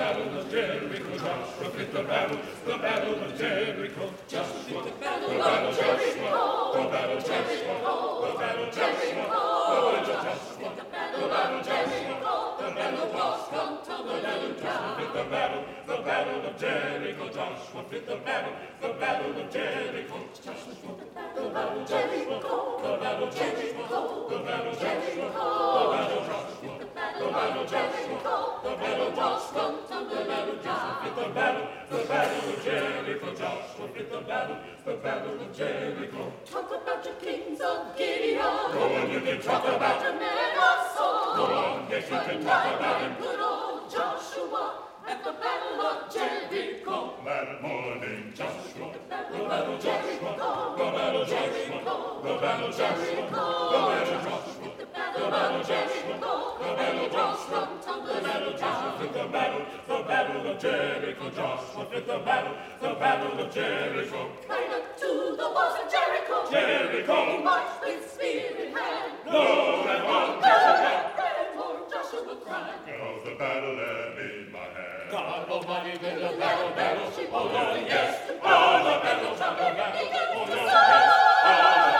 battle of Jericho, Joshua fit the battle, the battle of Jericho, Joshua, the battle of Jericho, the battle of Jericho, the battle of Jericho, the battle of Jericho, the battle was come to the battle, Joshua fit the battle, the battle of Jericho, Joshua fit the battle, the battle of Jericho, Joshua fit the battle, the battle of Jericho, the battle of Jericho, the battle of Jericho, the battle of Joshua, the battle of Jericho, the battle come to the battle, Joshua fit the battle, the battle of Jericho, Joshua the battle, the battle of Jericho. Talk about your kings of Gideon. Go on, you can talk about your men of Saul. Go on, yes, you can talk about him. Good old Joshua at the battle of Jericho. That morning, Joshua, The battle of Jericho. the battle of Joshua, the battle of Joshua, the battle of Joshua, The battle of Jericho. The battle of Joshua. the battle of Joshua the battle, the battle of Jericho, Joshua the battle, the battle of Jericho. Right up to the walls of Jericho. He Jericho, marched with spear in hand. lo and one, Go and Joshua cried. of the battle and in my hand. God Almighty did the battle, battle. Oh Lord, yes, all the battle, trumpet begins to sound. oh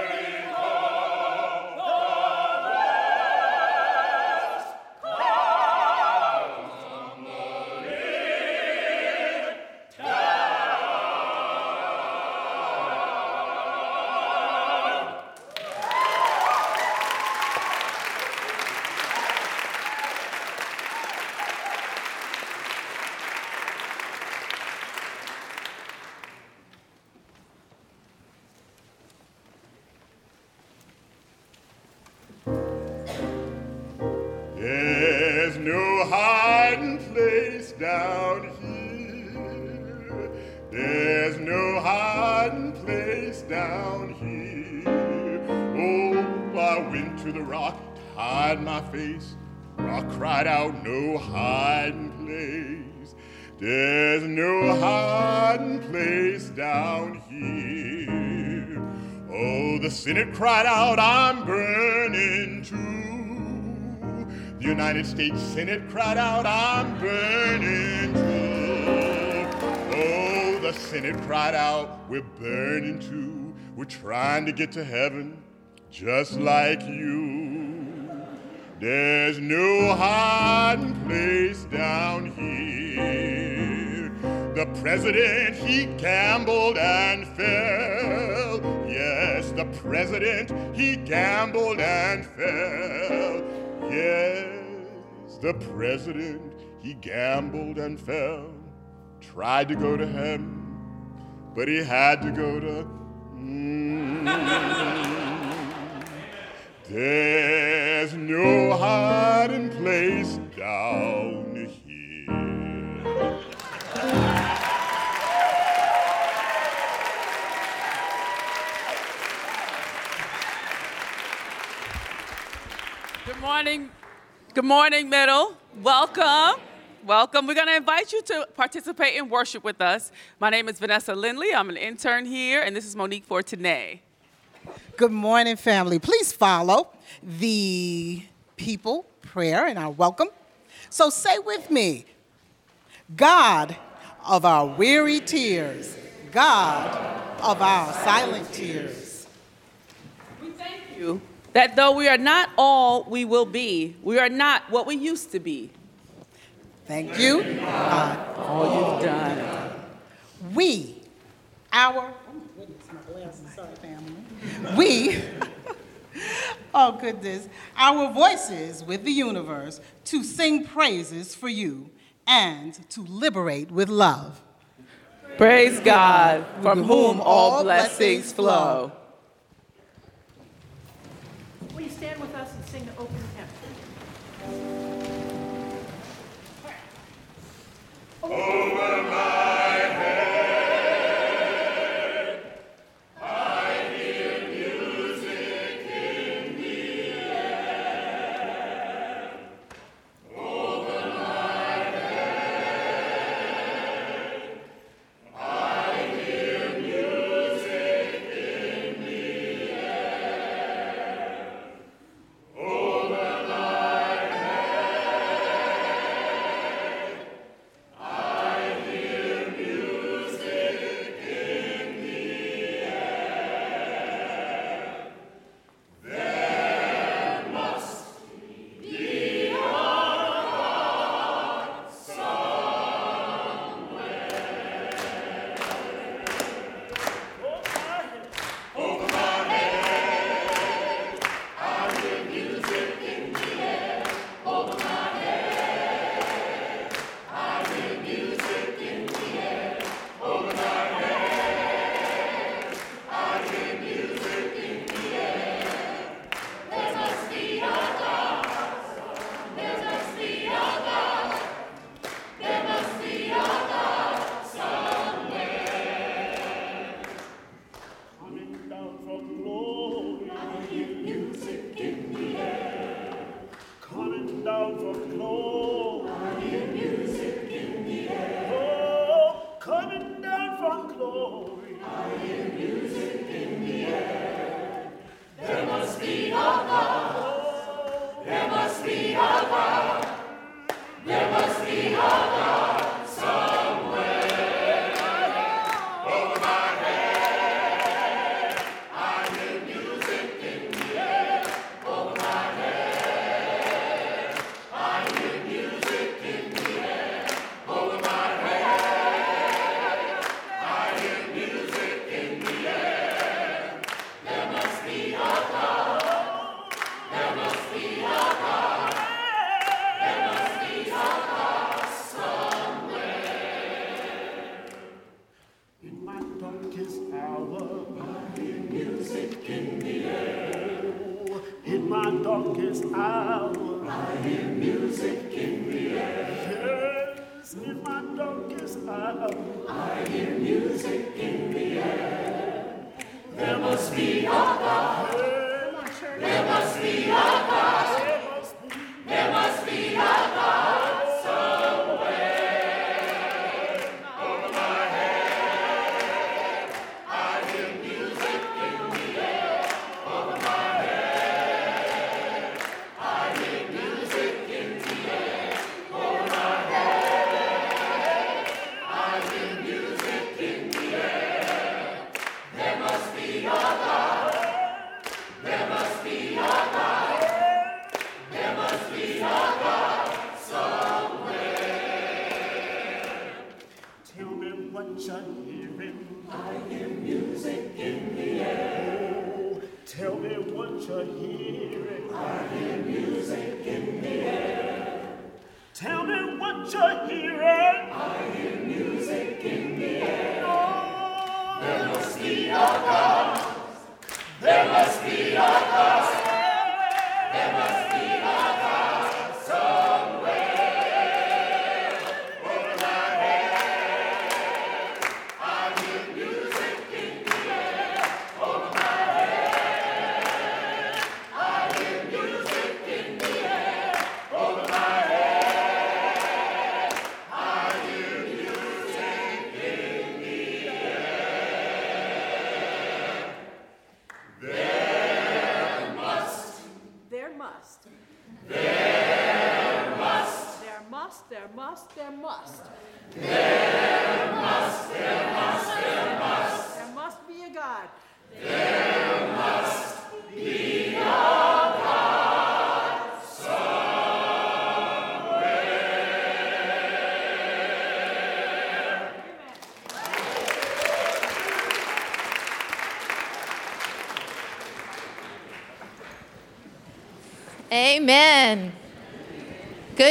to the rock hide my face. Rock cried out, no hiding place. There's no hiding place down here. Oh, the Senate cried out, I'm burning too. The United States Senate cried out, I'm burning too. Oh, the Senate cried out, we're burning too. We're trying to get to heaven just like you. There's no hiding place down here. The president, he gambled and fell. Yes, the president, he gambled and fell. Yes, the president, he gambled and fell. Tried to go to heaven, but he had to go to. mm. There's no hiding place down here. Good morning. Good morning, Middle. Welcome. Welcome. We're going to invite you to participate in worship with us. My name is Vanessa Lindley. I'm an intern here, and this is Monique Fortuné. Good morning, family. Please follow the people prayer and our welcome. So say with me God of our weary tears, God of our silent tears. We thank you that though we are not all we will be, we are not what we used to be. Thank you, God. All you've done. We, our, oh my goodness, my glasses, sorry, family. We, oh goodness, our voices with the universe to sing praises for you and to liberate with love. Praise God, from whom all blessings flow. Will you stand with us and sing the opening hymn? Over my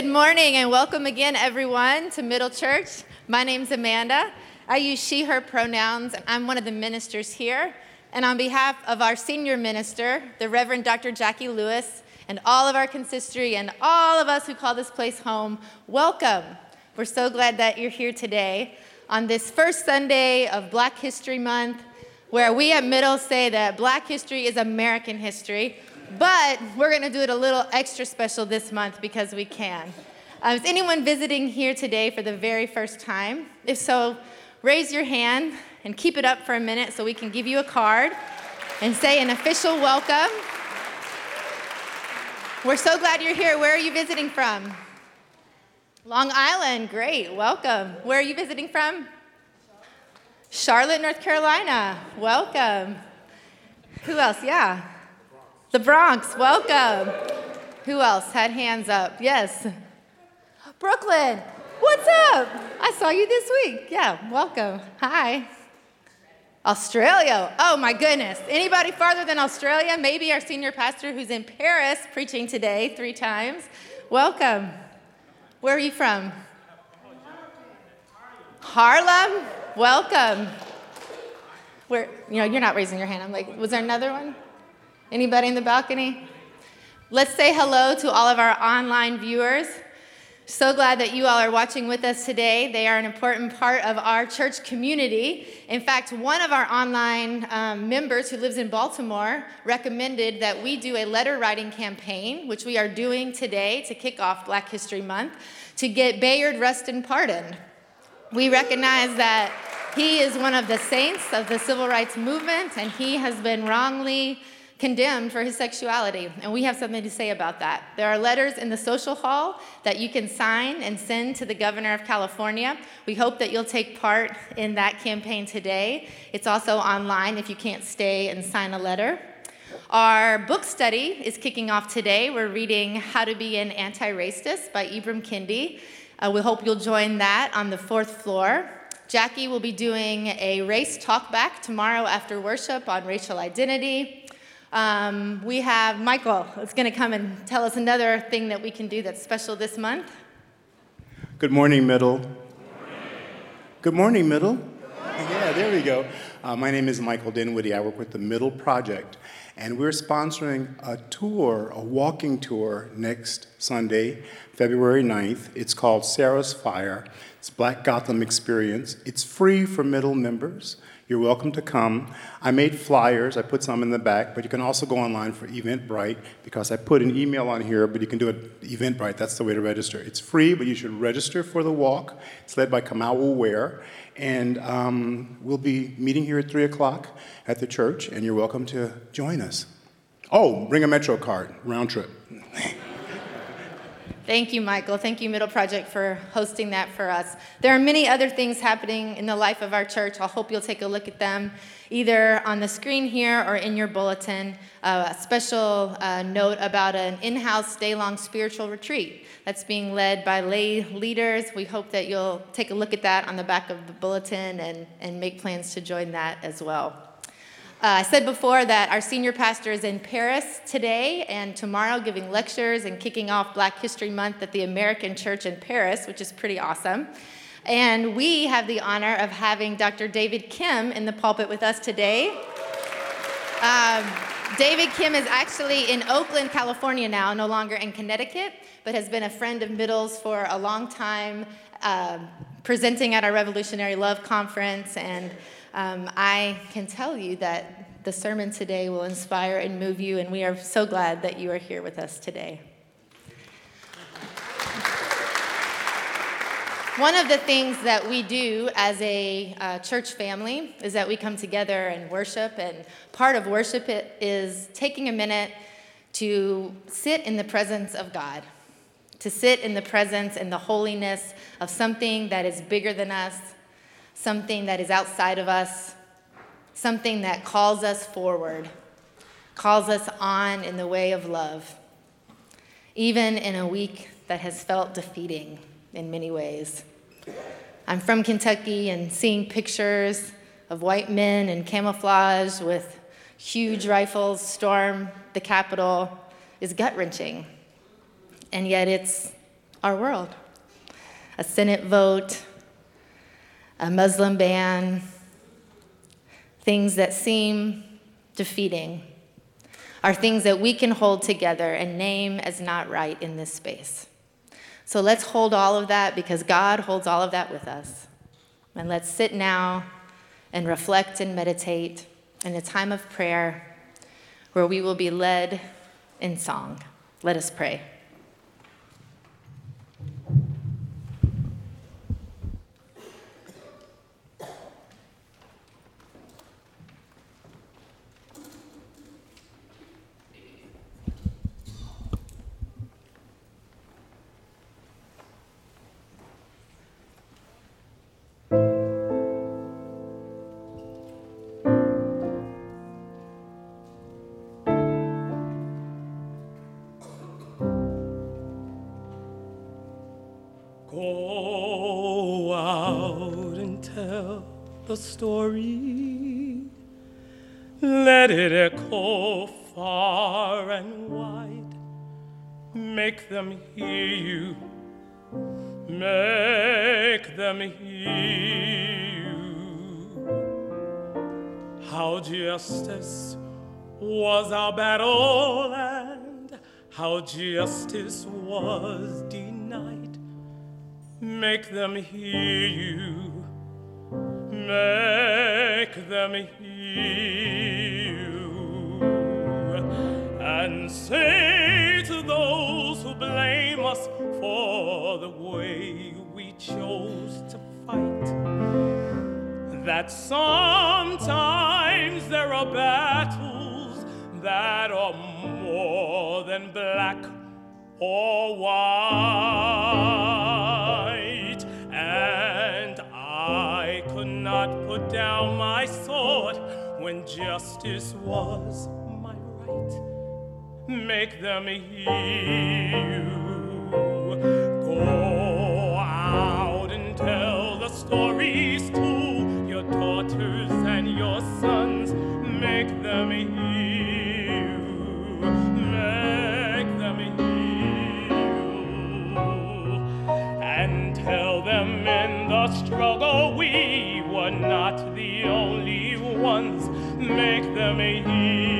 Good morning and welcome again, everyone, to Middle Church. My name's Amanda. I use she, her pronouns. I'm one of the ministers here. And on behalf of our senior minister, the Reverend Dr. Jacqui Lewis, and all of our consistory and all of us who call this place home, welcome. We're so glad that you're here today on this first Sunday of Black History Month, where we at Middle say that Black history is American history. But we're going to do it a little extra special this month because we can. Um, is anyone visiting here today for the very first time? If so, raise your hand and keep it up for a minute so we can give you a card and say an official welcome. We're so glad you're here. Where are you visiting from? Long Island, great, welcome. Where are you visiting from? Charlotte, North Carolina, welcome. Who else? Yeah. The Bronx, welcome. Who else had hands up? Yes. Brooklyn, what's up? I saw you this week. Yeah, welcome. Hi. Australia. Oh my goodness. Anybody farther than Australia? Maybe our senior pastor who's in Paris preaching today three times. Welcome. Where are you from? Harlem. Welcome. Where, you know, you're not raising your hand. I'm like, was there another one? Anybody in the balcony? Let's say hello to all of our online viewers. So glad that you all are watching with us today. They are an important part of our church community. In fact, one of our online um, members who lives in Baltimore recommended that we do a letter writing campaign, which we are doing today to kick off Black History Month, to get Bayard Rustin pardoned. We recognize that he is one of the saints of the civil rights movement, and he has been wrongly condemned for his sexuality, and we have something to say about that. There are letters in the social hall that you can sign and send to the governor of California. We hope that you'll take part in that campaign today. It's also online if you can't stay and sign a letter. Our book study is kicking off today. We're reading How to Be an Anti-Racist by Ibram Kendi. Uh, we hope you'll join that on the fourth floor. Jacqui will be doing a race talkback tomorrow after worship on racial identity. Um, we have Michael is going to come and tell us another thing that we can do that's special this month. Good morning, Middle. Good morning, Middle. Yeah. there we go. Uh, my name is Michael Dinwiddie. I work with the Middle Project, and we're sponsoring a tour, a walking tour, next Sunday, February 9th. It's called Sarah's Fire. It's Black Gotham Experience. It's free for Middle members. You're welcome to come. I made flyers, I put some in the back, but you can also go online for Eventbrite because I put an email on here, but you can do it Eventbrite, that's the way to register. It's free, but you should register for the walk. It's led by Kamau Ware, and um, we'll be meeting here at 3 o'clock at the church, and you're welcome to join us. Oh, bring a Metro card, round trip. Thank you, Michael. Thank you, Middle Project, for hosting that for us. There are many other things happening in the life of our church. I hope you'll take a look at them either on the screen here or in your bulletin. Uh, a special uh, note about an in house day long spiritual retreat that's being led by lay leaders. We hope that you'll take a look at that on the back of the bulletin and, and make plans to join that as well. Uh, I said before that our senior pastor is in Paris today and tomorrow giving lectures and kicking off Black History Month at the American Church in Paris, which is pretty awesome. And we have the honor of having Dr. David Kim in the pulpit with us today. Um, David Kim is actually in Oakland, California now, no longer in Connecticut, but has been a friend of Middle's for a long time, uh, presenting at our Revolutionary Love Conference and um, I can tell you that the sermon today will inspire and move you, and we are so glad that you are here with us today. One of the things that we do as a uh, church family is that we come together and worship, and part of worship is taking a minute to sit in the presence of God, to sit in the presence and the holiness of something that is bigger than us, something that is outside of us, something that calls us forward, calls us on in the way of love, even in a week that has felt defeating in many ways. I'm from Kentucky, and seeing pictures of white men in camouflage with huge rifles storm the Capitol is gut wrenching. And yet, it's our world. A Senate vote, a Muslim ban, things that seem defeating, are things that we can hold together and name as not right in this space. So let's hold all of that because God holds all of that with us. And let's sit now and reflect and meditate in a time of prayer where we will be led in song. Let us pray. Make them hear you. Make them hear you. How justice was our battle and how justice was denied. Make them hear you make them hear blame us for the way we chose to fight that sometimes there are battles that are more than black or white and I could not put down my sword when justice was. Make them hear you. Go out and tell the stories to your daughters and your sons. Make them hear you. Make them hear you. And tell them in the struggle we were not the only ones. Make them hear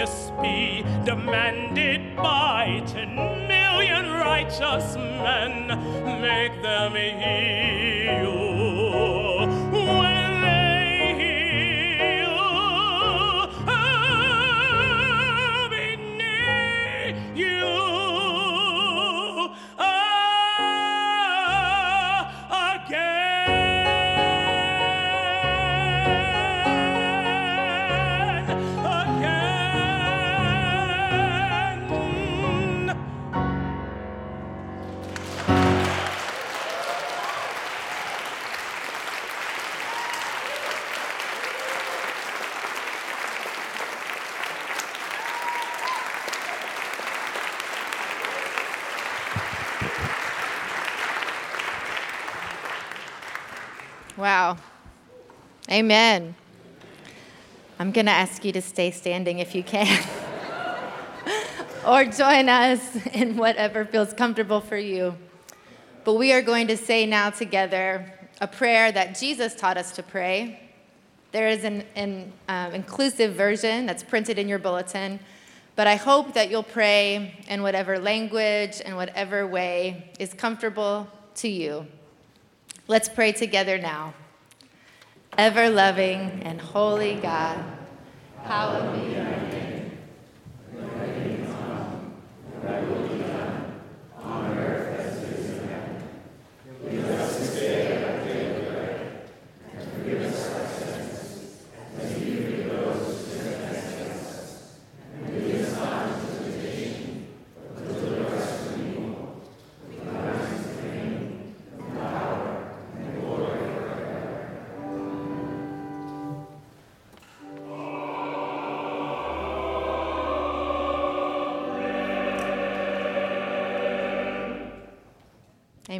justice be demanded by ten million righteous men. Make them hear Wow. Amen. I'm going to ask you to stay standing if you can. or join us in whatever feels comfortable for you. But we are going to say now together a prayer that Jesus taught us to pray. There is an, an um, inclusive version that's printed in your bulletin, but I hope that you'll pray in whatever language and whatever way is comfortable to you. Let's pray together now. Ever loving and holy God, hallowed be your name.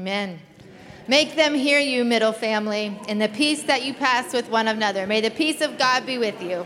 Amen. Make them hear you, middle family, in the peace that you pass with one another. May the peace of God be with you.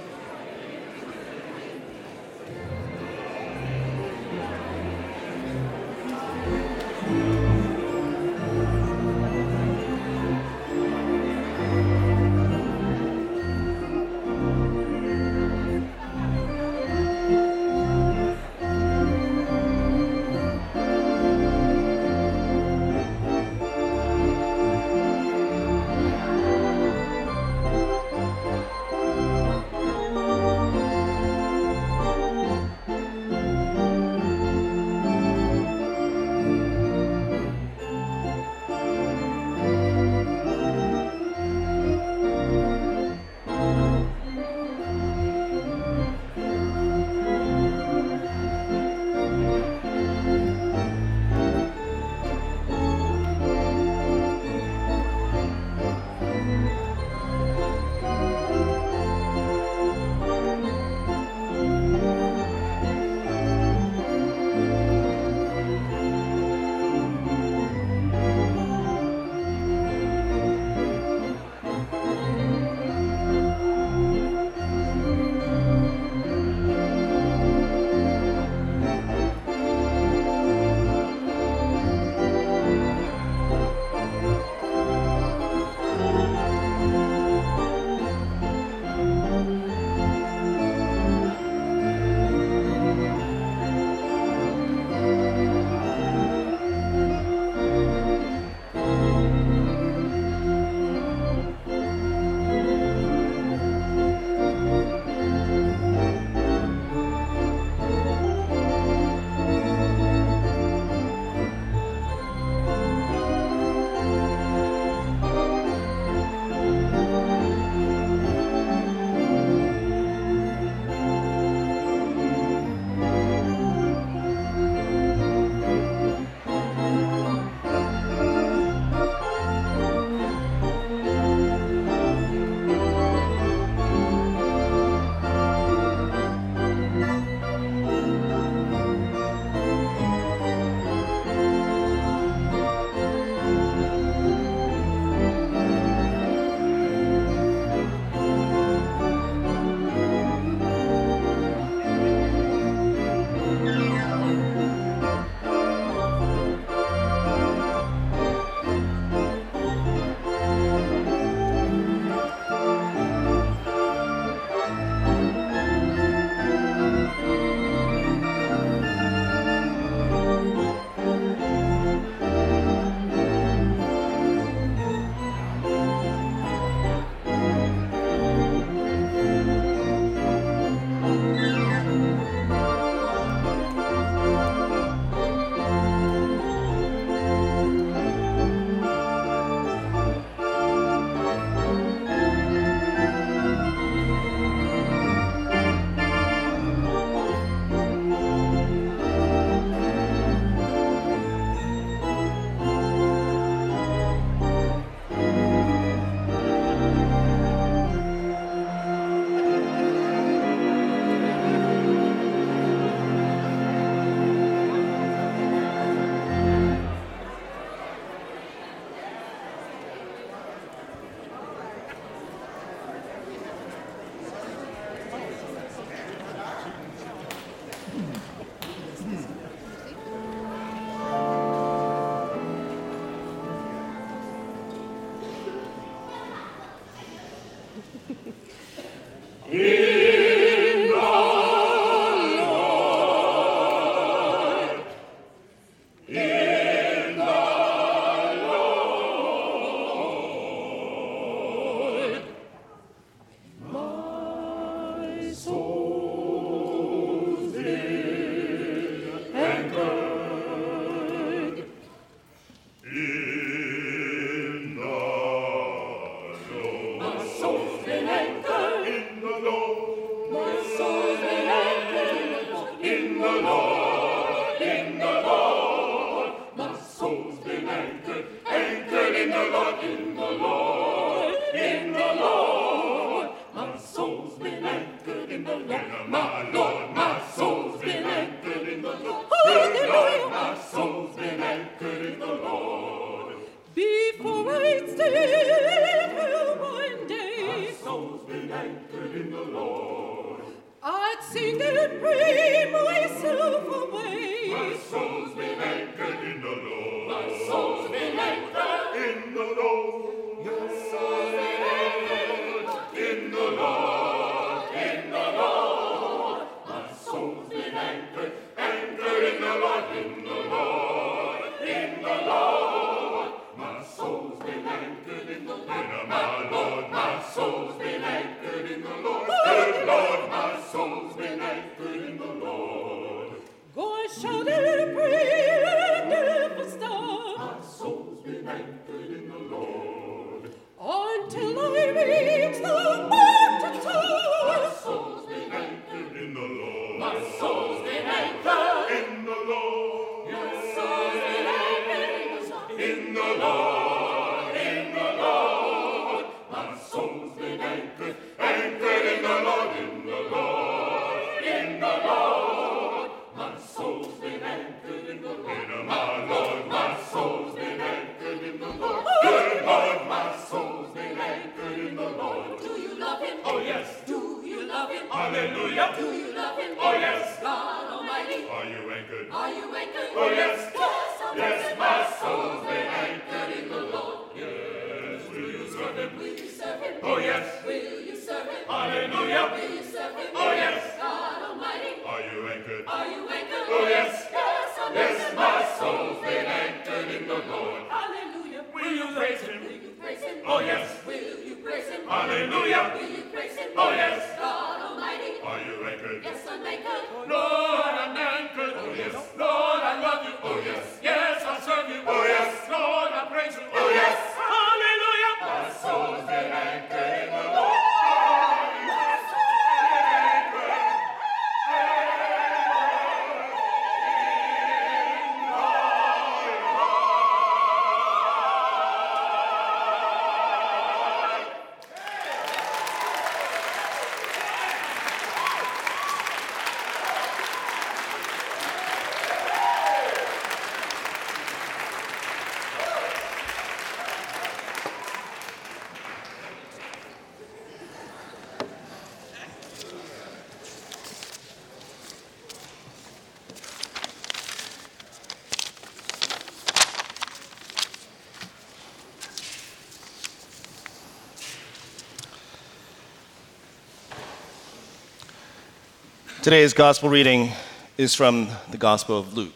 Today's gospel reading is from the Gospel of Luke,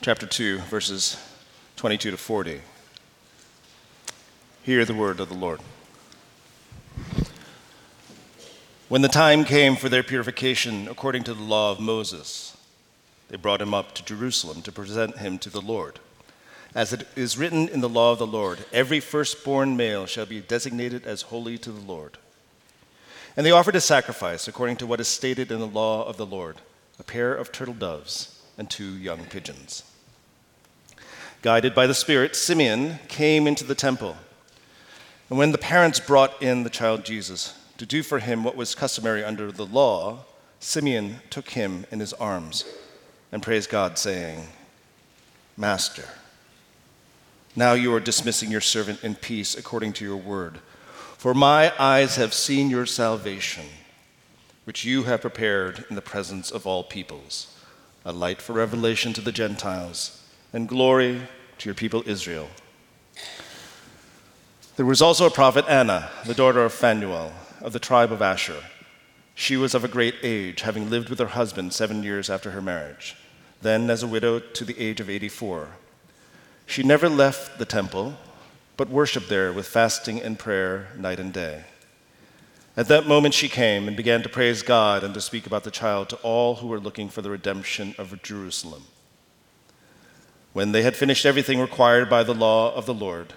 chapter 2, verses 22 to 40. Hear the word of the Lord. When the time came for their purification according to the law of Moses, they brought him up to Jerusalem to present him to the Lord. As it is written in the law of the Lord, every firstborn male shall be designated as holy to the Lord. And they offered a sacrifice according to what is stated in the law of the Lord a pair of turtle doves and two young pigeons. Guided by the Spirit, Simeon came into the temple. And when the parents brought in the child Jesus to do for him what was customary under the law, Simeon took him in his arms and praised God, saying, Master, now you are dismissing your servant in peace according to your word. For my eyes have seen your salvation, which you have prepared in the presence of all peoples, a light for revelation to the Gentiles, and glory to your people Israel. There was also a prophet Anna, the daughter of Phanuel, of the tribe of Asher. She was of a great age, having lived with her husband seven years after her marriage, then as a widow to the age of 84. She never left the temple, but worshiped there with fasting and prayer night and day. At that moment, she came and began to praise God and to speak about the child to all who were looking for the redemption of Jerusalem. When they had finished everything required by the law of the Lord,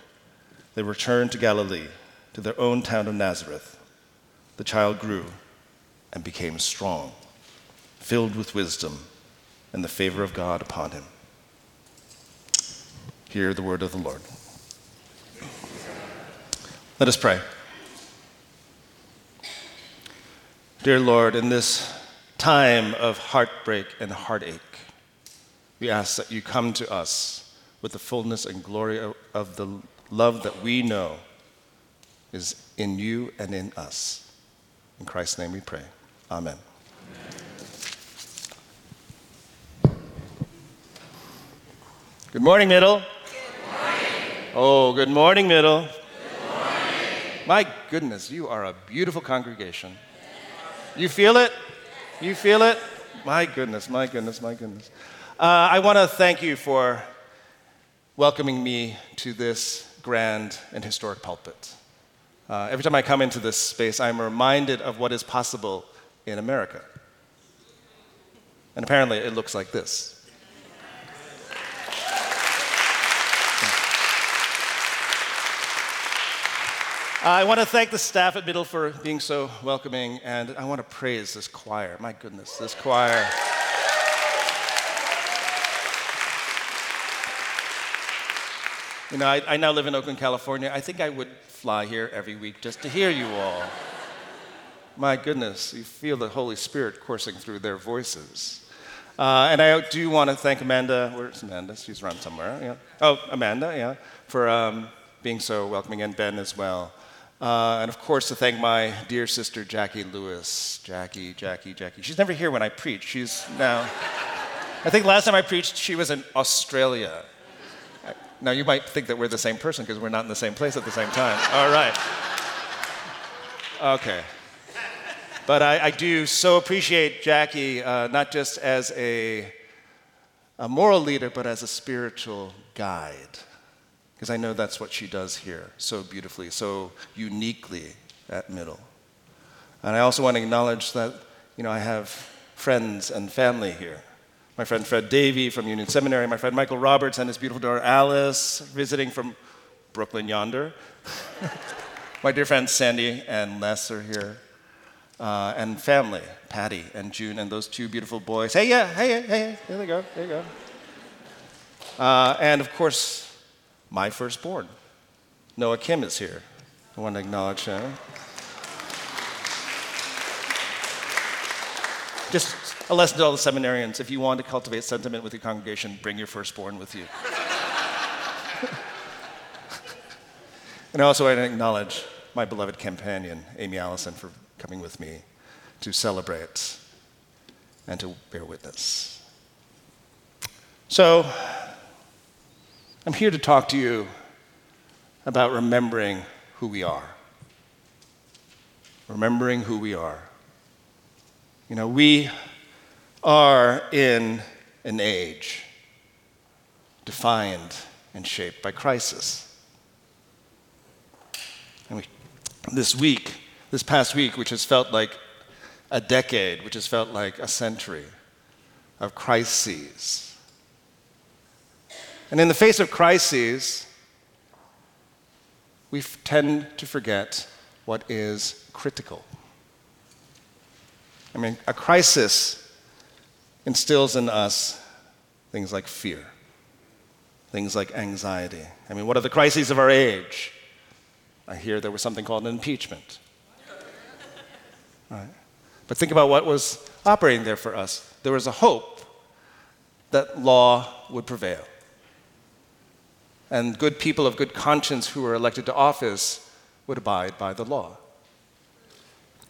they returned to Galilee, to their own town of Nazareth. The child grew and became strong, filled with wisdom, and the favor of God upon him. Hear the word of the Lord. Let us pray. Dear Lord, in this time of heartbreak and heartache, we ask that you come to us with the fullness and glory of the love that we know is in you and in us. In Christ's name we pray. Amen. Good morning, Middle. Good morning. Oh, good morning, Middle. My goodness, you are a beautiful congregation. You feel it? You feel it? My goodness, my goodness, my goodness. Uh, I want to thank you for welcoming me to this grand and historic pulpit. Uh, every time I come into this space, I'm reminded of what is possible in America. And apparently, it looks like this. I want to thank the staff at Middle for being so welcoming, and I want to praise this choir. My goodness, this choir. You know, I, I, now live in Oakland, California. I think I would fly here every week just to hear you all. My goodness, you feel the Holy Spirit coursing through their voices. Uh, and I do want to thank Amanda. Where's Amanda? She's around somewhere. Yeah. Oh, Amanda, yeah, for um, being so welcoming, and Ben as well. Uh, and of course, to thank my dear sister Jacqui Lewis. Jacqui, Jacqui, Jacqui. She's never here when I preach. She's now, I think last time I preached, she was in Australia. Now, you might think that we're the same person because we're not in the same place at the same time. All right. Okay. But I, I do so appreciate Jacqui, uh, not just as a, a moral leader, but as a spiritual guide because I know that's what she does here so beautifully, so uniquely at Middle. And I also want to acknowledge that, you know, I have friends and family here. My friend Fred Davie from Union Seminary, my friend Michael Roberts and his beautiful daughter Alice, visiting from Brooklyn yonder. my dear friends Sandy and Les are here. Uh, and family, Patty and June, and those two beautiful boys. Hey, yeah, hey, hey, hey, there they go, there you go. Uh, and of course, my firstborn. Noah Kim is here. I want to acknowledge him. Just a lesson to all the seminarians if you want to cultivate sentiment with your congregation, bring your firstborn with you. and I also want to acknowledge my beloved companion, Amy Allison, for coming with me to celebrate and to bear witness. So, I'm here to talk to you about remembering who we are. Remembering who we are. You know, we are in an age defined and shaped by crisis. And we, this week, this past week, which has felt like a decade, which has felt like a century of crises, and in the face of crises, we tend to forget what is critical. I mean, a crisis instills in us things like fear, things like anxiety. I mean, what are the crises of our age? I hear there was something called an impeachment. Right. But think about what was operating there for us. There was a hope that law would prevail and good people of good conscience who are elected to office would abide by the law.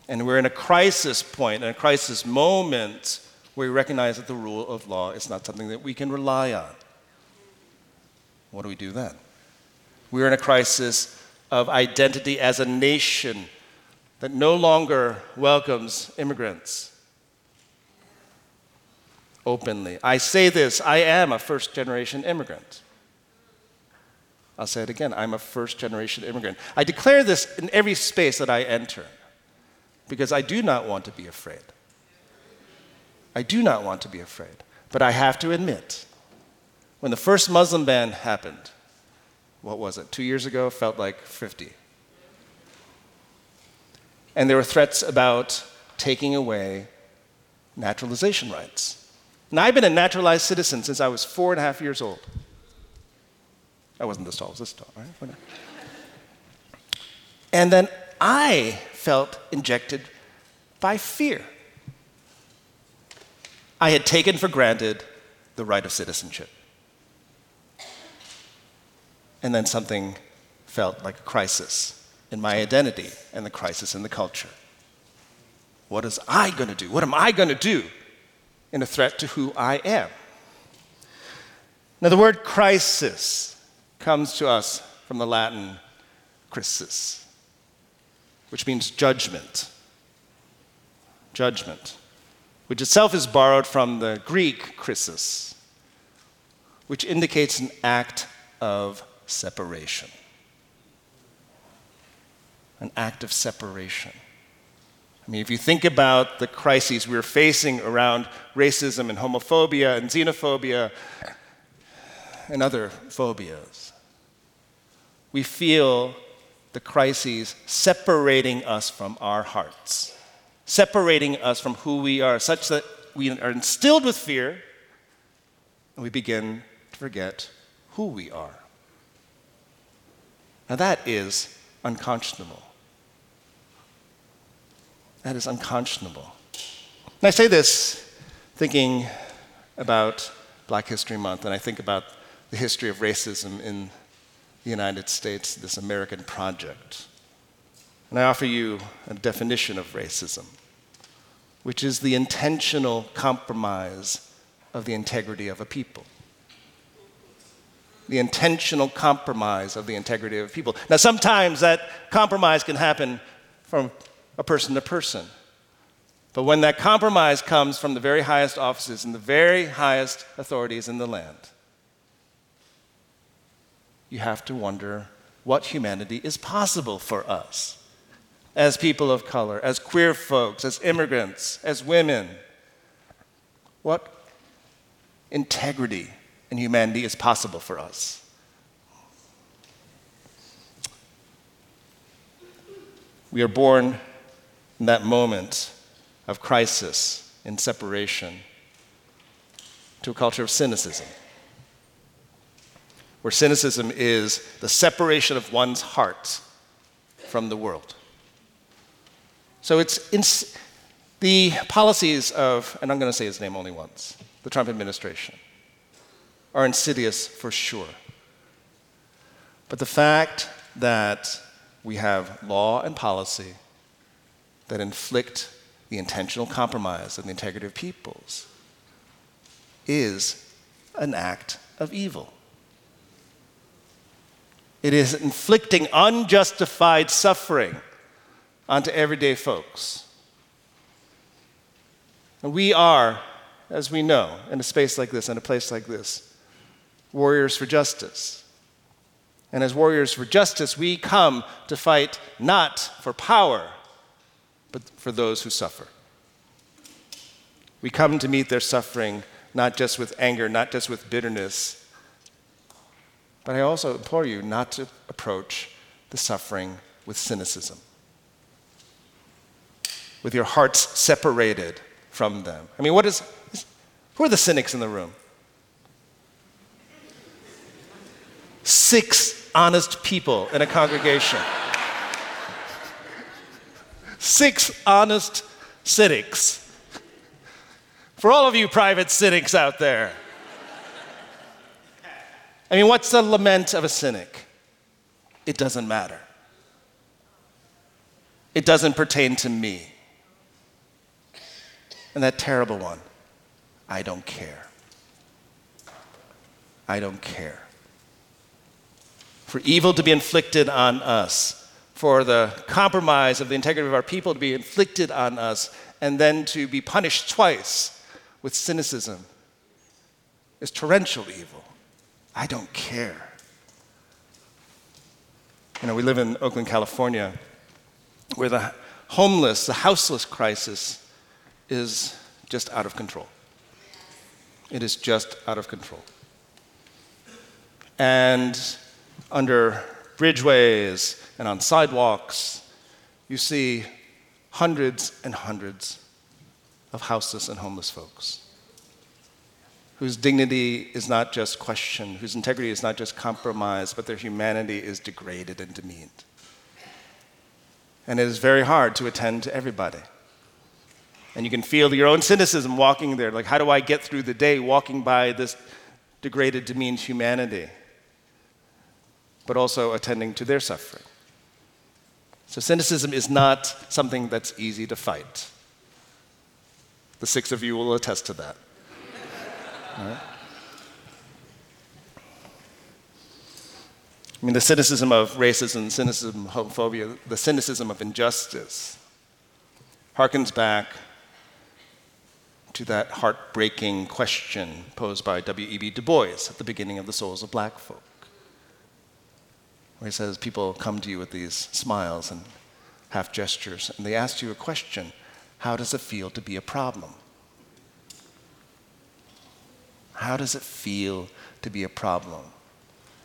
And we're in a crisis point, in a crisis moment, where we recognize that the rule of law is not something that we can rely on. What do we do then? We're in a crisis of identity as a nation that no longer welcomes immigrants openly. I say this I am a first generation immigrant. I'll say it again I'm a first generation immigrant. I declare this in every space that I enter because I do not want to be afraid. I do not want to be afraid. But I have to admit, when the first Muslim ban happened, what was it, two years ago, felt like 50. And there were threats about taking away naturalization rights. And I've been a naturalized citizen since I was four and a half years old. I wasn't the tall, I was this tall, right? And then I felt injected by fear. I had taken for granted the right of citizenship. And then something felt like a crisis in my identity and the crisis in the culture. What is I going to do? What am I going to do in a threat to who I am? Now, the word crisis comes to us from the Latin crisis, which means judgment. Judgment, which itself is borrowed from the Greek krisis, which indicates an act of separation an act of separation. I mean, if you think about the crises we're facing around racism and homophobia and xenophobia and other phobias, we feel the crises separating us from our hearts, separating us from who we are, such that we are instilled with fear and we begin to forget who we are. Now, that is unconscionable. That is unconscionable. And I say this thinking about Black History Month, and I think about the history of racism in the United States, this American project. And I offer you a definition of racism, which is the intentional compromise of the integrity of a people. The intentional compromise of the integrity of people. Now, sometimes that compromise can happen from a person to person. But when that compromise comes from the very highest offices and the very highest authorities in the land, you have to wonder what humanity is possible for us as people of color, as queer folks, as immigrants, as women. What integrity and humanity is possible for us. We are born in that moment of crisis and separation to a culture of cynicism, where cynicism is the separation of one's heart from the world. So it's in the policies of, and I'm going to say his name only once, the Trump administration, are insidious for sure. But the fact that we have law and policy that inflict the intentional compromise of the integrity of peoples is an act of evil. It is inflicting unjustified suffering onto everyday folks. And we are, as we know, in a space like this, in a place like this, warriors for justice. And as warriors for justice, we come to fight not for power but for those who suffer. We come to meet their suffering not just with anger, not just with bitterness, but I also implore you not to approach the suffering with cynicism, with your hearts separated from them. I mean, what is, who are the cynics in the room? Six honest people in a congregation six honest cynics. For all of you private cynics out there. I mean, what's the lament of a cynic? It doesn't matter. It doesn't pertain to me. And that terrible one, I don't care. I don't care. For evil to be inflicted on us for the compromise of the integrity of our people to be inflicted on us and then to be punished twice with cynicism is torrential evil. I don't care. You know, we live in Oakland, California, where the homeless, the houseless crisis is just out of control. It is just out of control. And under bridgeways and on sidewalks, you see hundreds and hundreds of houseless and homeless folks whose dignity is not just questioned, whose integrity is not just compromised, but their humanity is degraded and demeaned. And it is very hard to attend to everybody. And you can feel your own cynicism walking there. Like, how do I get through the day walking by this degraded, demeaned humanity? but also attending to their suffering. So, cynicism is not something that's easy to fight. The six of you will attest to that. Right? I mean, the cynicism of racism, cynicism of homophobia, the cynicism of injustice harkens back to that heartbreaking question posed by W.E.B. Du Bois at the beginning of The Souls of Black Folk where he says people come to you with these smiles and half gestures, and they ask you a question How does it feel to be a problem? How does it feel to be a problem?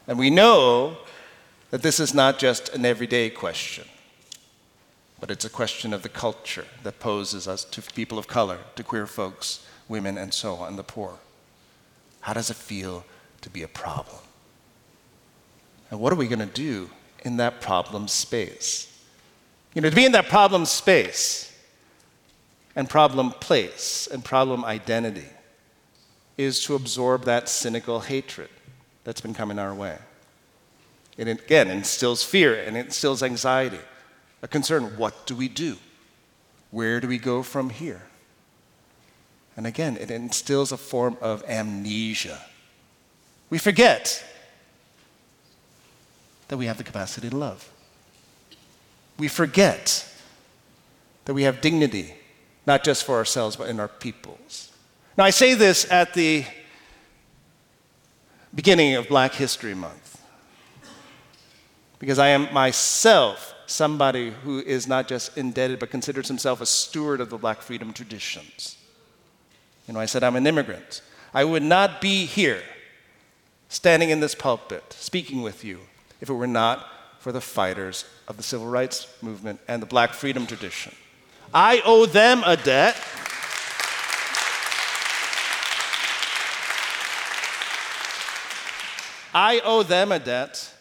And we know that this is not just an everyday question, but it's a question of the culture that poses us to people of color, to queer folks, women, and so on, the poor. How does it feel to be a problem? And what are we going to do in that problem space? You know, to be in that problem space and problem place and problem identity is to absorb that cynical hatred that's been coming our way. It again instills fear and it instills anxiety, a concern what do we do? Where do we go from here? And again, it instills a form of amnesia. We forget that we have the capacity to love. We forget that we have dignity, not just for ourselves, but in our peoples. Now, I say this at the beginning of Black History Month because I am myself somebody who is not just indebted, but considers himself a steward of the Black freedom traditions. You know, I said I'm an immigrant. I would not be here standing in this pulpit speaking with you if it were not for the fighters of the civil rights movement and the black freedom tradition. I owe them a debt. I owe them a debt,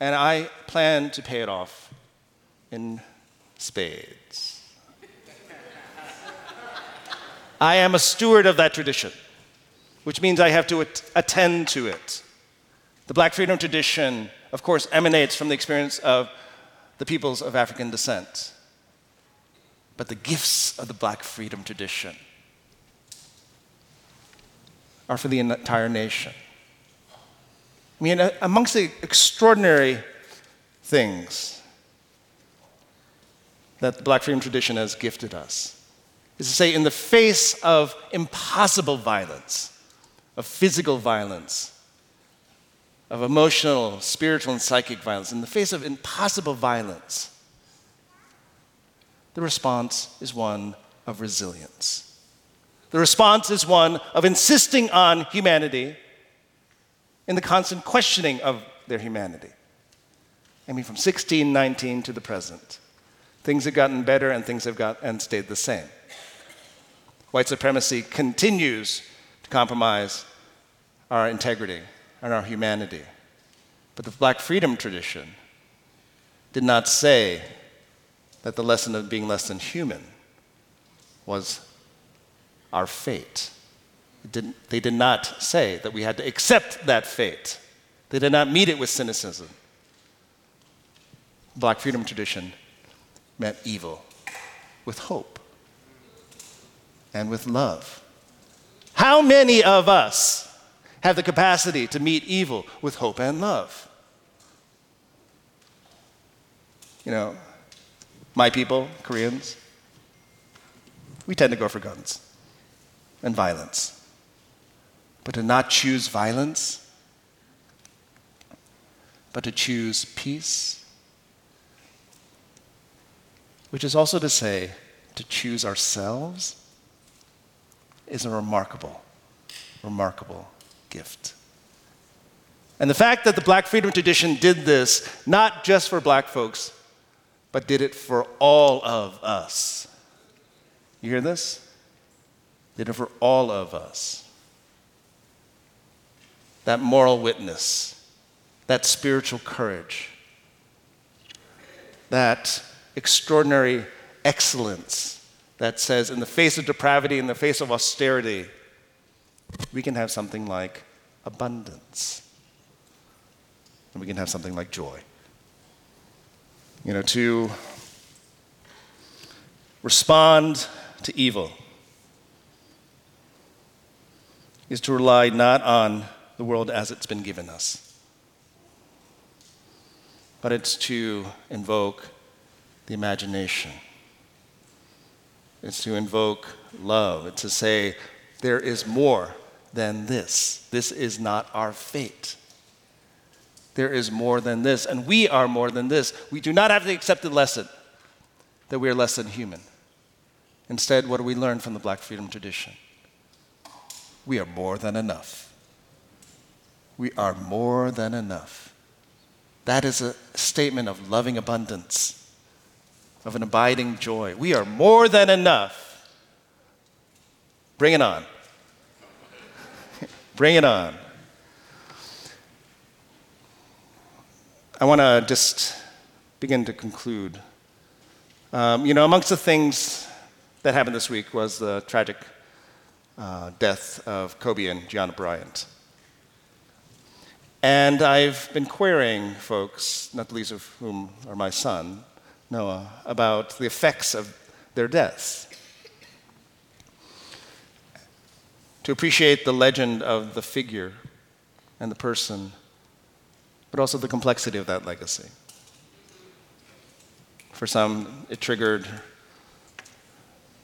and I plan to pay it off in spades. I am a steward of that tradition, which means I have to at- attend to it. The Black freedom tradition, of course, emanates from the experience of the peoples of African descent. But the gifts of the Black freedom tradition are for the entire nation. I mean, amongst the extraordinary things that the Black freedom tradition has gifted us is to say, in the face of impossible violence, of physical violence, of emotional, spiritual, and psychic violence, in the face of impossible violence, the response is one of resilience. The response is one of insisting on humanity in the constant questioning of their humanity. I mean, from 1619 to the present, things have gotten better and things have got and stayed the same. White supremacy continues to compromise our integrity and our humanity. But the black freedom tradition did not say that the lesson of being less than human was our fate. They did not say that we had to accept that fate. They did not meet it with cynicism. Black freedom tradition met evil with hope and with love. How many of us have the capacity to meet evil with hope and love. You know, my people, Koreans, we tend to go for guns and violence. But to not choose violence, but to choose peace, which is also to say, to choose ourselves, is a remarkable, remarkable gift. And the fact that the Black Freedom Tradition did this, not just for black folks, but did it for all of us. You hear this? Did it for all of us. That moral witness, that spiritual courage, that extraordinary excellence that says, in the face of depravity, in the face of austerity, we can have something like abundance. And we can have something like joy. You know, to respond to evil is to rely not on the world as it's been given us, but it's to invoke the imagination. It's to invoke love. It's to say, there is more than this. This is not our fate. There is more than this, and we are more than this. We do not have to accept the lesson that we are less than human. Instead, what do we learn from the Black Freedom tradition? We are more than enough. We are more than enough. That is a statement of loving abundance, of an abiding joy. We are more than enough. Bring it on. Bring it on. I want to just begin to conclude. Um, you know, amongst the things that happened this week was the tragic uh, death of Kobe and Gianna Bryant. And I've been querying folks, not the least of whom are my son, Noah, about the effects of their deaths. To appreciate the legend of the figure and the person but also the complexity of that legacy. For some, it triggered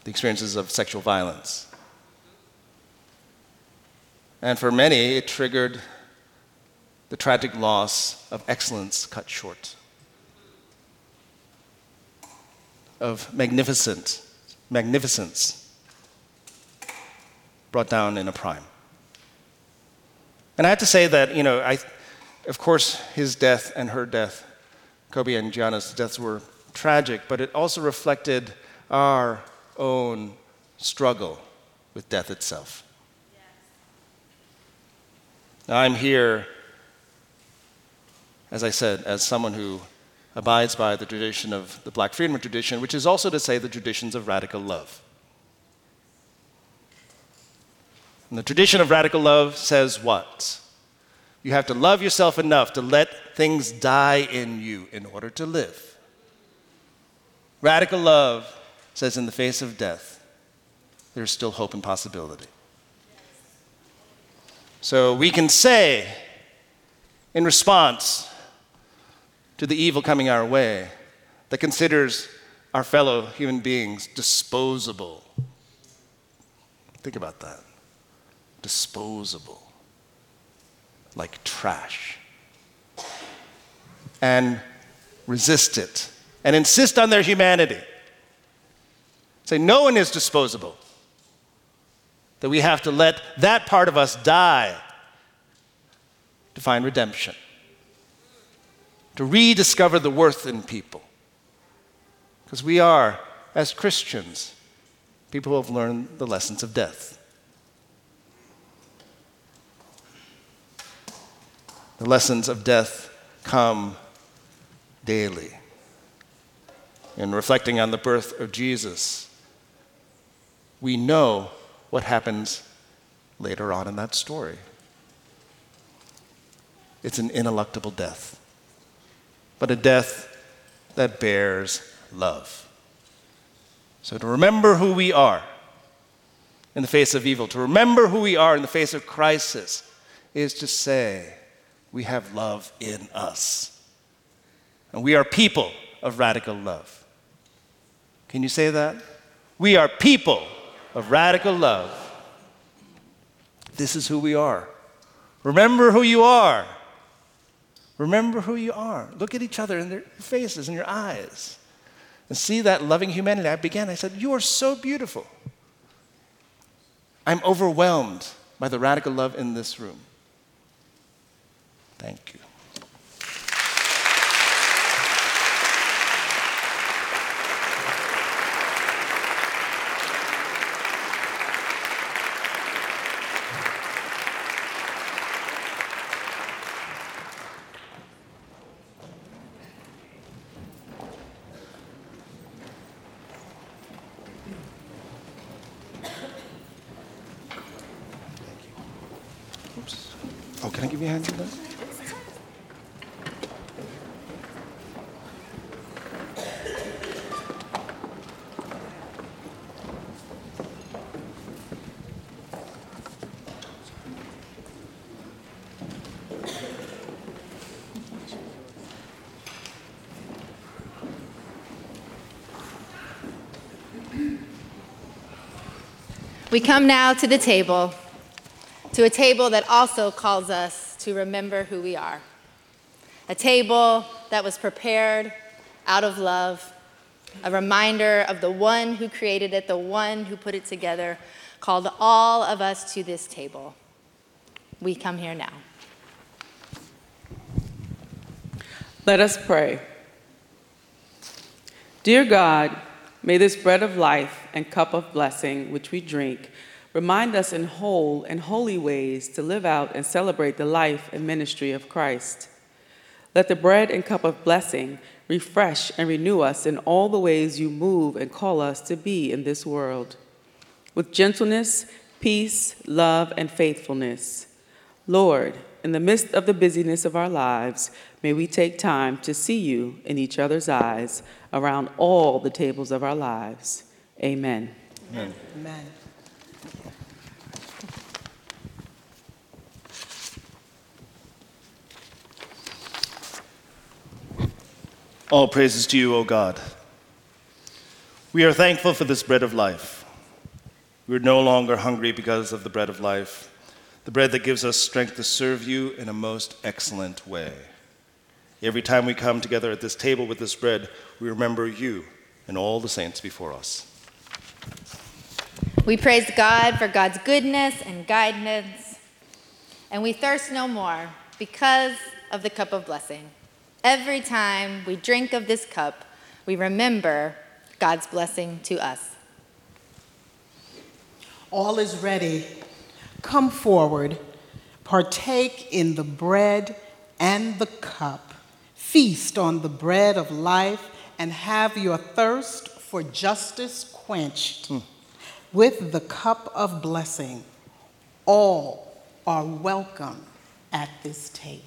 the experiences of sexual violence. And for many, it triggered the tragic loss of excellence cut short, of magnificent, magnificence brought down in a prime. And I have to say that, you know, I, of course, his death and her death, Kobe and Gianna's deaths, were tragic, but it also reflected our own struggle with death itself. Now, I'm here, as I said, as someone who abides by the tradition of the Black Freedom tradition, which is also to say the traditions of radical love. And the tradition of radical love says what? You have to love yourself enough to let things die in you in order to live. Radical love says, in the face of death, there's still hope and possibility. So we can say, in response to the evil coming our way, that considers our fellow human beings disposable. Think about that. Disposable like trash and resist it and insist on their humanity. Say, no one is disposable. That we have to let that part of us die to find redemption, to rediscover the worth in people. Because we are, as Christians, people who have learned the lessons of death. The lessons of death come daily. In reflecting on the birth of Jesus, we know what happens later on in that story. It's an ineluctable death, but a death that bears love. So, to remember who we are in the face of evil, to remember who we are in the face of crisis, is to say, we have love in us. And we are people of radical love. Can you say that? We are people of radical love. This is who we are. Remember who you are. Remember who you are. Look at each other in their faces and your eyes and see that loving humanity. I began, I said, You are so beautiful. I'm overwhelmed by the radical love in this room. Thank you. We come now to the table, to a table that also calls us to remember who we are. A table that was prepared out of love, a reminder of the one who created it, the one who put it together, called all of us to this table. We come here now. Let us pray. Dear God, may this bread of life and cup of blessing which we drink remind us in whole and holy ways to live out and celebrate the life and ministry of Christ. Let the bread and cup of blessing refresh and renew us in all the ways you move and call us to be in this world. With gentleness, peace, love, and faithfulness. Lord, in the midst of the busyness of our lives, may we take time to see you in each other's eyes around all the tables of our lives. Amen. Amen. Amen. All praises to you, O God. We are thankful for this bread of life. We're no longer hungry because of the bread of life, the bread that gives us strength to serve you in a most excellent way. Every time we come together at this table with this bread, we remember you and all the saints before us. We praise God for God's goodness and guidance, and we thirst no more because of the cup of blessing. Every time we drink of this cup, we remember God's blessing to us. All is ready. Come forward, partake in the bread and the cup. Feast on the bread of life and have your thirst for justice quenched. Hmm. With the cup of blessing, all are welcome at this table.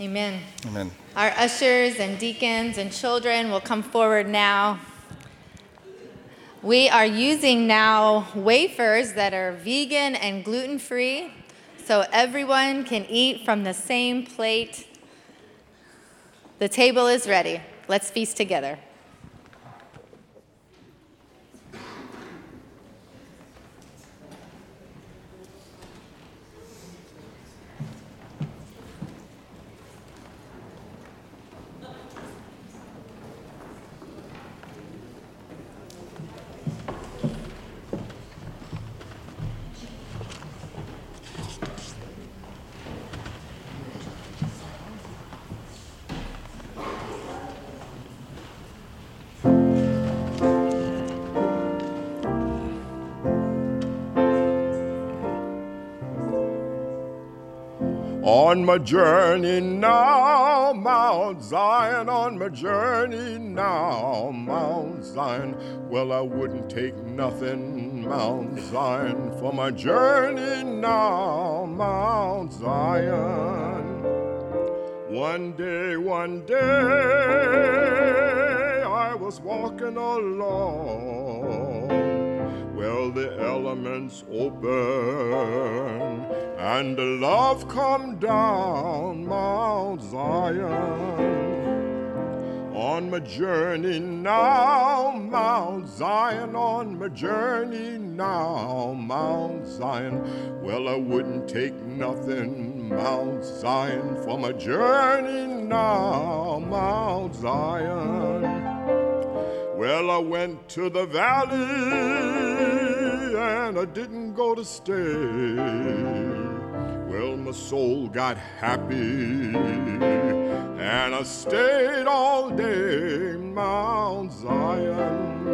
Amen. Amen. Our ushers and deacons and children will come forward now. We are using now wafers that are vegan and gluten free, so everyone can eat from the same plate. The table is ready. Let's feast together. On my journey now, Mount Zion, on my journey now, Mount Zion. Well, I wouldn't take nothing, Mount Zion, for my journey now, Mount Zion. One day, one day, I was walking along. Well, the elements open and the love come down Mount Zion. On my journey now, Mount Zion, on my journey now, Mount Zion. Well, I wouldn't take nothing, Mount Zion, for my journey now, Mount Zion. Well, I went to the valley and I didn't go to stay. Well, my soul got happy and I stayed all day in Mount Zion.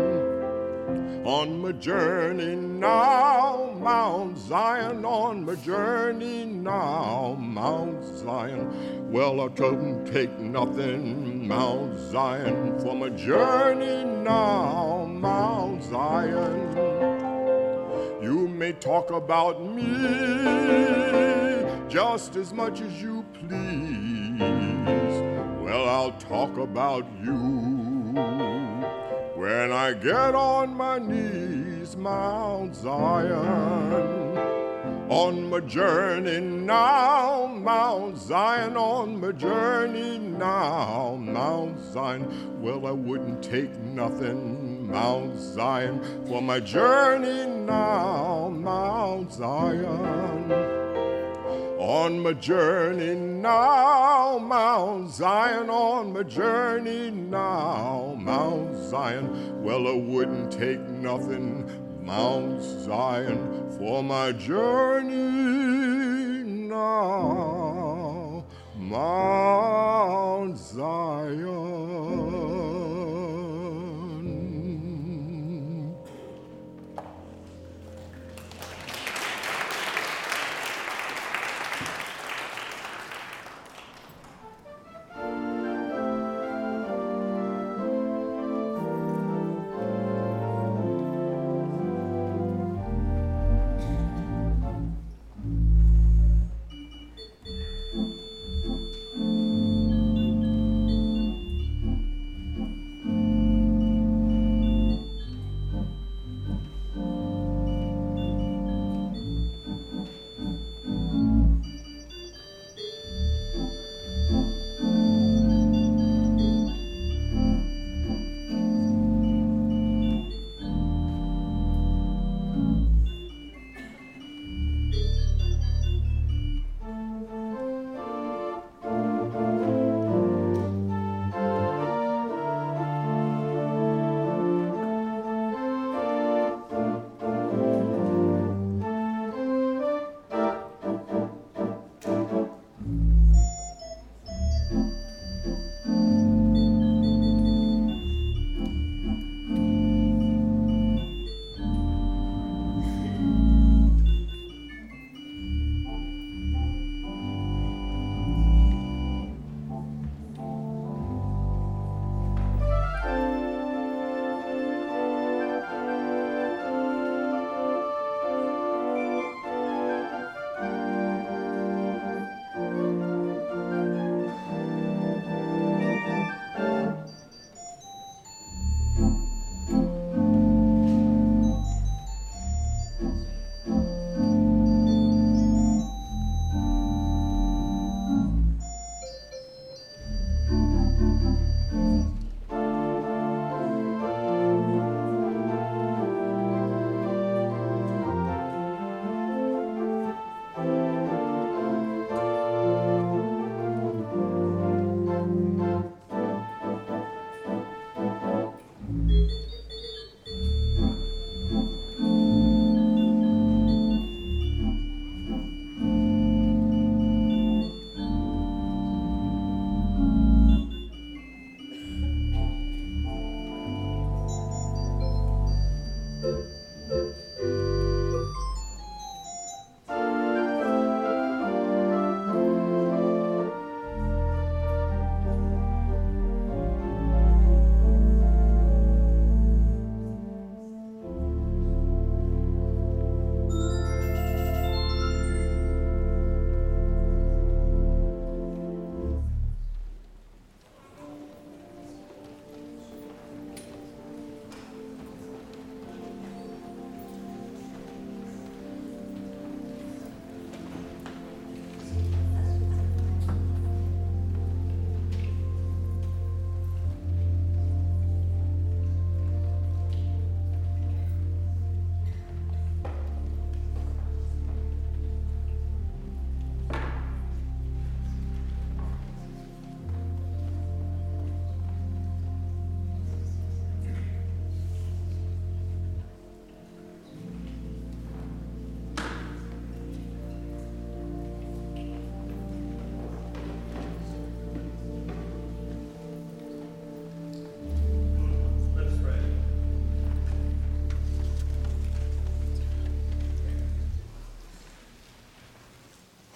On my journey now, Mount Zion, on my journey now, Mount Zion. Well, I couldn't take nothing, Mount Zion, for my journey now, Mount Zion. You may talk about me just as much as you please. Well, I'll talk about you when I get on my knees, Mount Zion. On my journey now, Mount Zion, on my journey now, Mount Zion. Well, I wouldn't take nothing, Mount Zion, for my journey now, Mount Zion. On my journey now, Mount Zion, on my journey now, Mount Zion. Well, I wouldn't take nothing, Mount Zion, for my journey now, Mount Zion.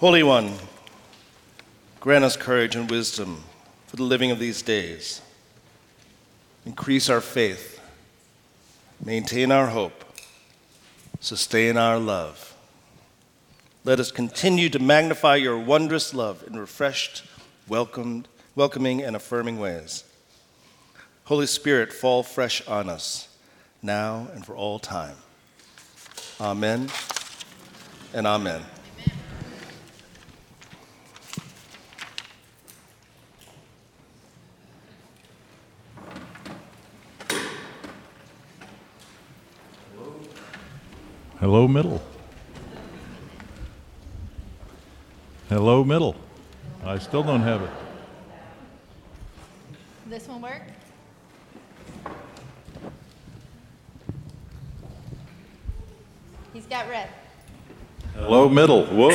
Holy One, grant us courage and wisdom for the living of these days. Increase our faith, maintain our hope, sustain our love. Let us continue to magnify your wondrous love in refreshed, welcomed, welcoming, and affirming ways. Holy Spirit, fall fresh on us, now and for all time. Amen and amen. Hello, middle. Hello, middle. I still don't have it. This one work? He's got red. Hello, middle. Whoa.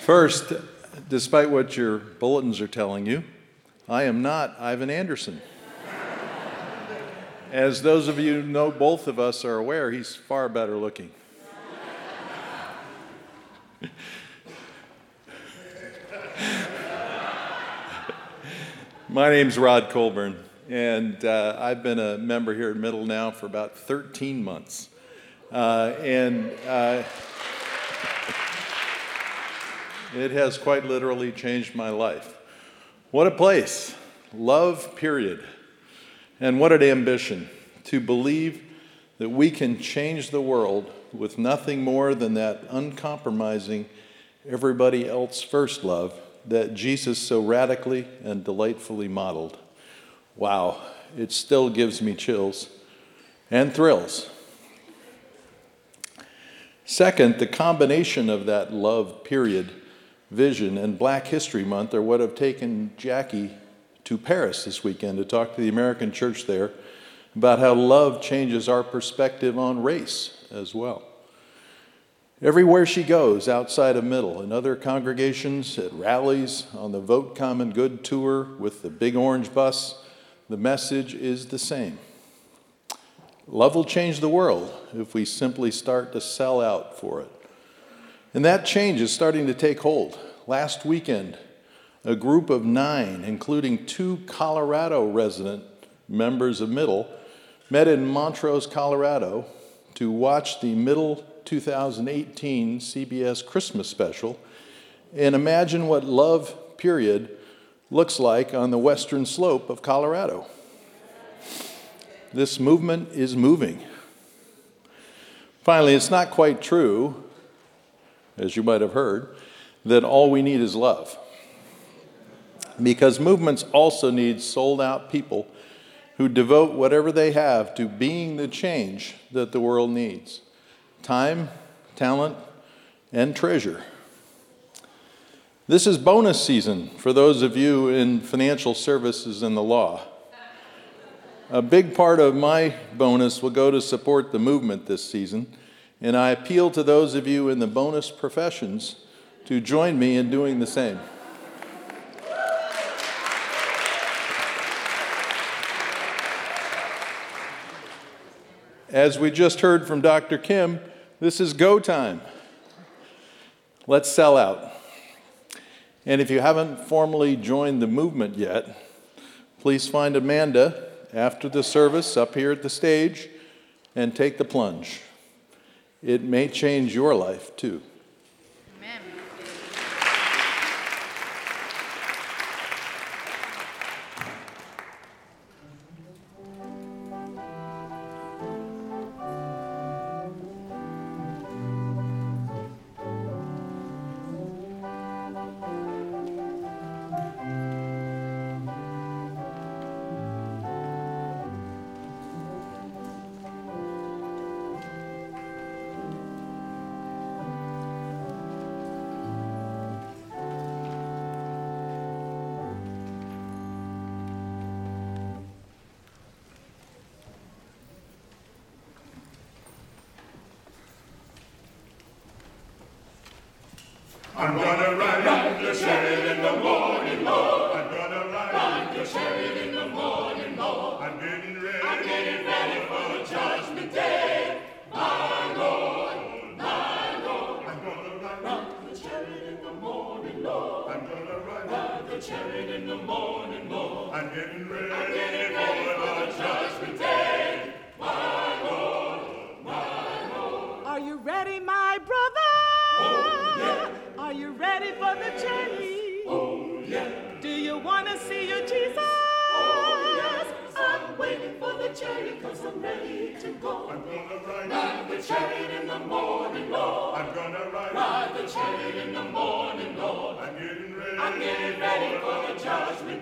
First, despite what your bulletins are telling you, I am not Ivan Anderson. As those of you know both of us are aware, he's far better looking. My name's Rod Colburn, and uh, I've been a member here at Middle now for about 13 months. Uh, and uh, it has quite literally changed my life. What a place! Love, period. And what an ambition to believe that we can change the world with nothing more than that uncompromising, everybody else first love that Jesus so radically and delightfully modeled. Wow, it still gives me chills and thrills. Second, the combination of that love period vision and Black History Month are what have taken Jacqui to Paris this weekend to talk to the American church there about how love changes our perspective on race as well. Everywhere she goes outside of Middle, in other congregations, at rallies, on the Vote Common Good tour with the big orange bus, the message is the same. Love will change the world if we simply start to sell out for it. And that change is starting to take hold. Last weekend, a group of nine, including two Colorado resident members of Middle, met in Montrose, Colorado to watch the Middle 2018 CBS Christmas special and imagine what love, period, looks like on the western slope of Colorado. This movement is moving. Finally, it's not quite true, as you might have heard, that all we need is love because movements also need sold out people who devote whatever they have to being the change that the world needs time, talent, and treasure. This is bonus season for those of you in financial services and the law. A big part of my bonus will go to support the movement this season, and I appeal to those of you in the bonus professions to join me in doing the same. As we just heard from Dr. Kim, this is go time. Let's sell out. And if you haven't formally joined the movement yet, please find Amanda after the service up here at the stage and take the plunge. It may change your life too.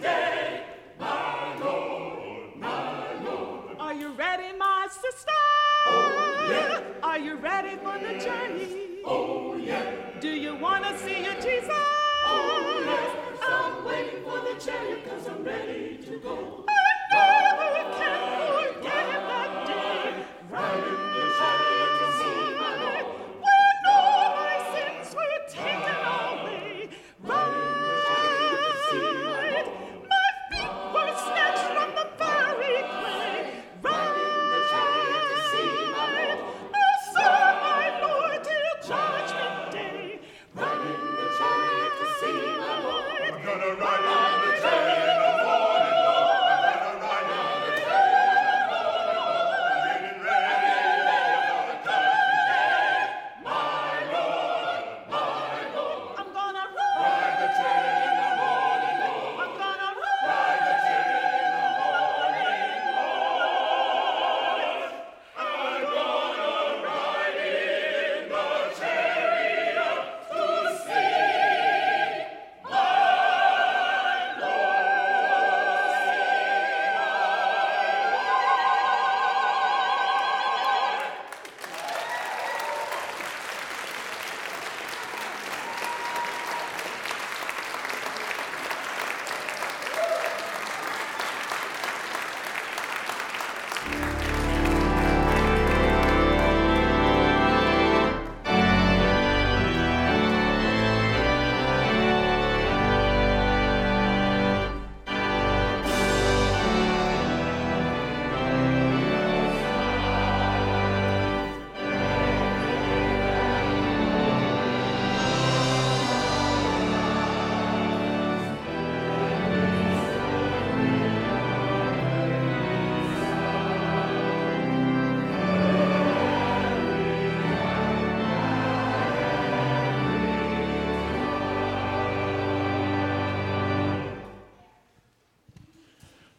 day, my Lord, my Lord. Are you ready, my sister? Oh, yeah. Are you ready for the journey? Oh, yeah. Do you want to see your Jesus? Oh, yes. I'm waiting for the chariot because I'm ready to go.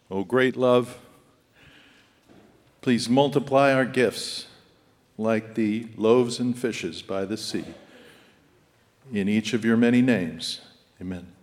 O great love, please multiply our gifts like the loaves and fishes by the sea in each of your many names. Amen.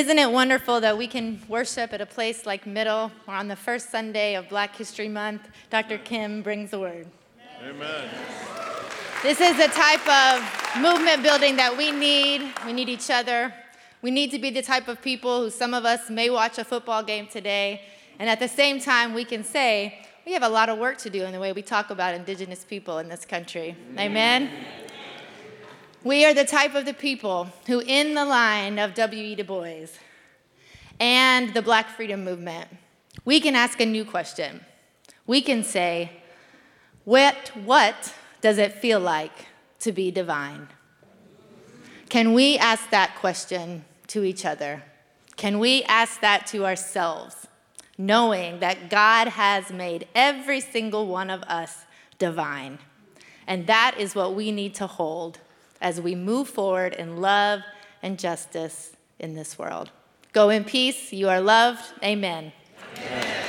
Isn't it wonderful that we can worship at a place like Middle, where on the first Sunday of Black History Month, Dr. Kim brings the word? Amen. This is the type of movement building that we need. We need each other. We need to be the type of people who some of us may watch a football game today, and at the same time, we can say, we have a lot of work to do in the way we talk about Indigenous people in this country. Amen? We are the type of the people who, in the line of W.E. Du Bois and the Black Freedom Movement, we can ask a new question. We can say, what, what does it feel like to be divine? Can we ask that question to each other? Can we ask that to ourselves, knowing that God has made every single one of us divine? And that is what we need to hold as we move forward in love and justice in this world. Go in peace. You are loved. Amen. Amen.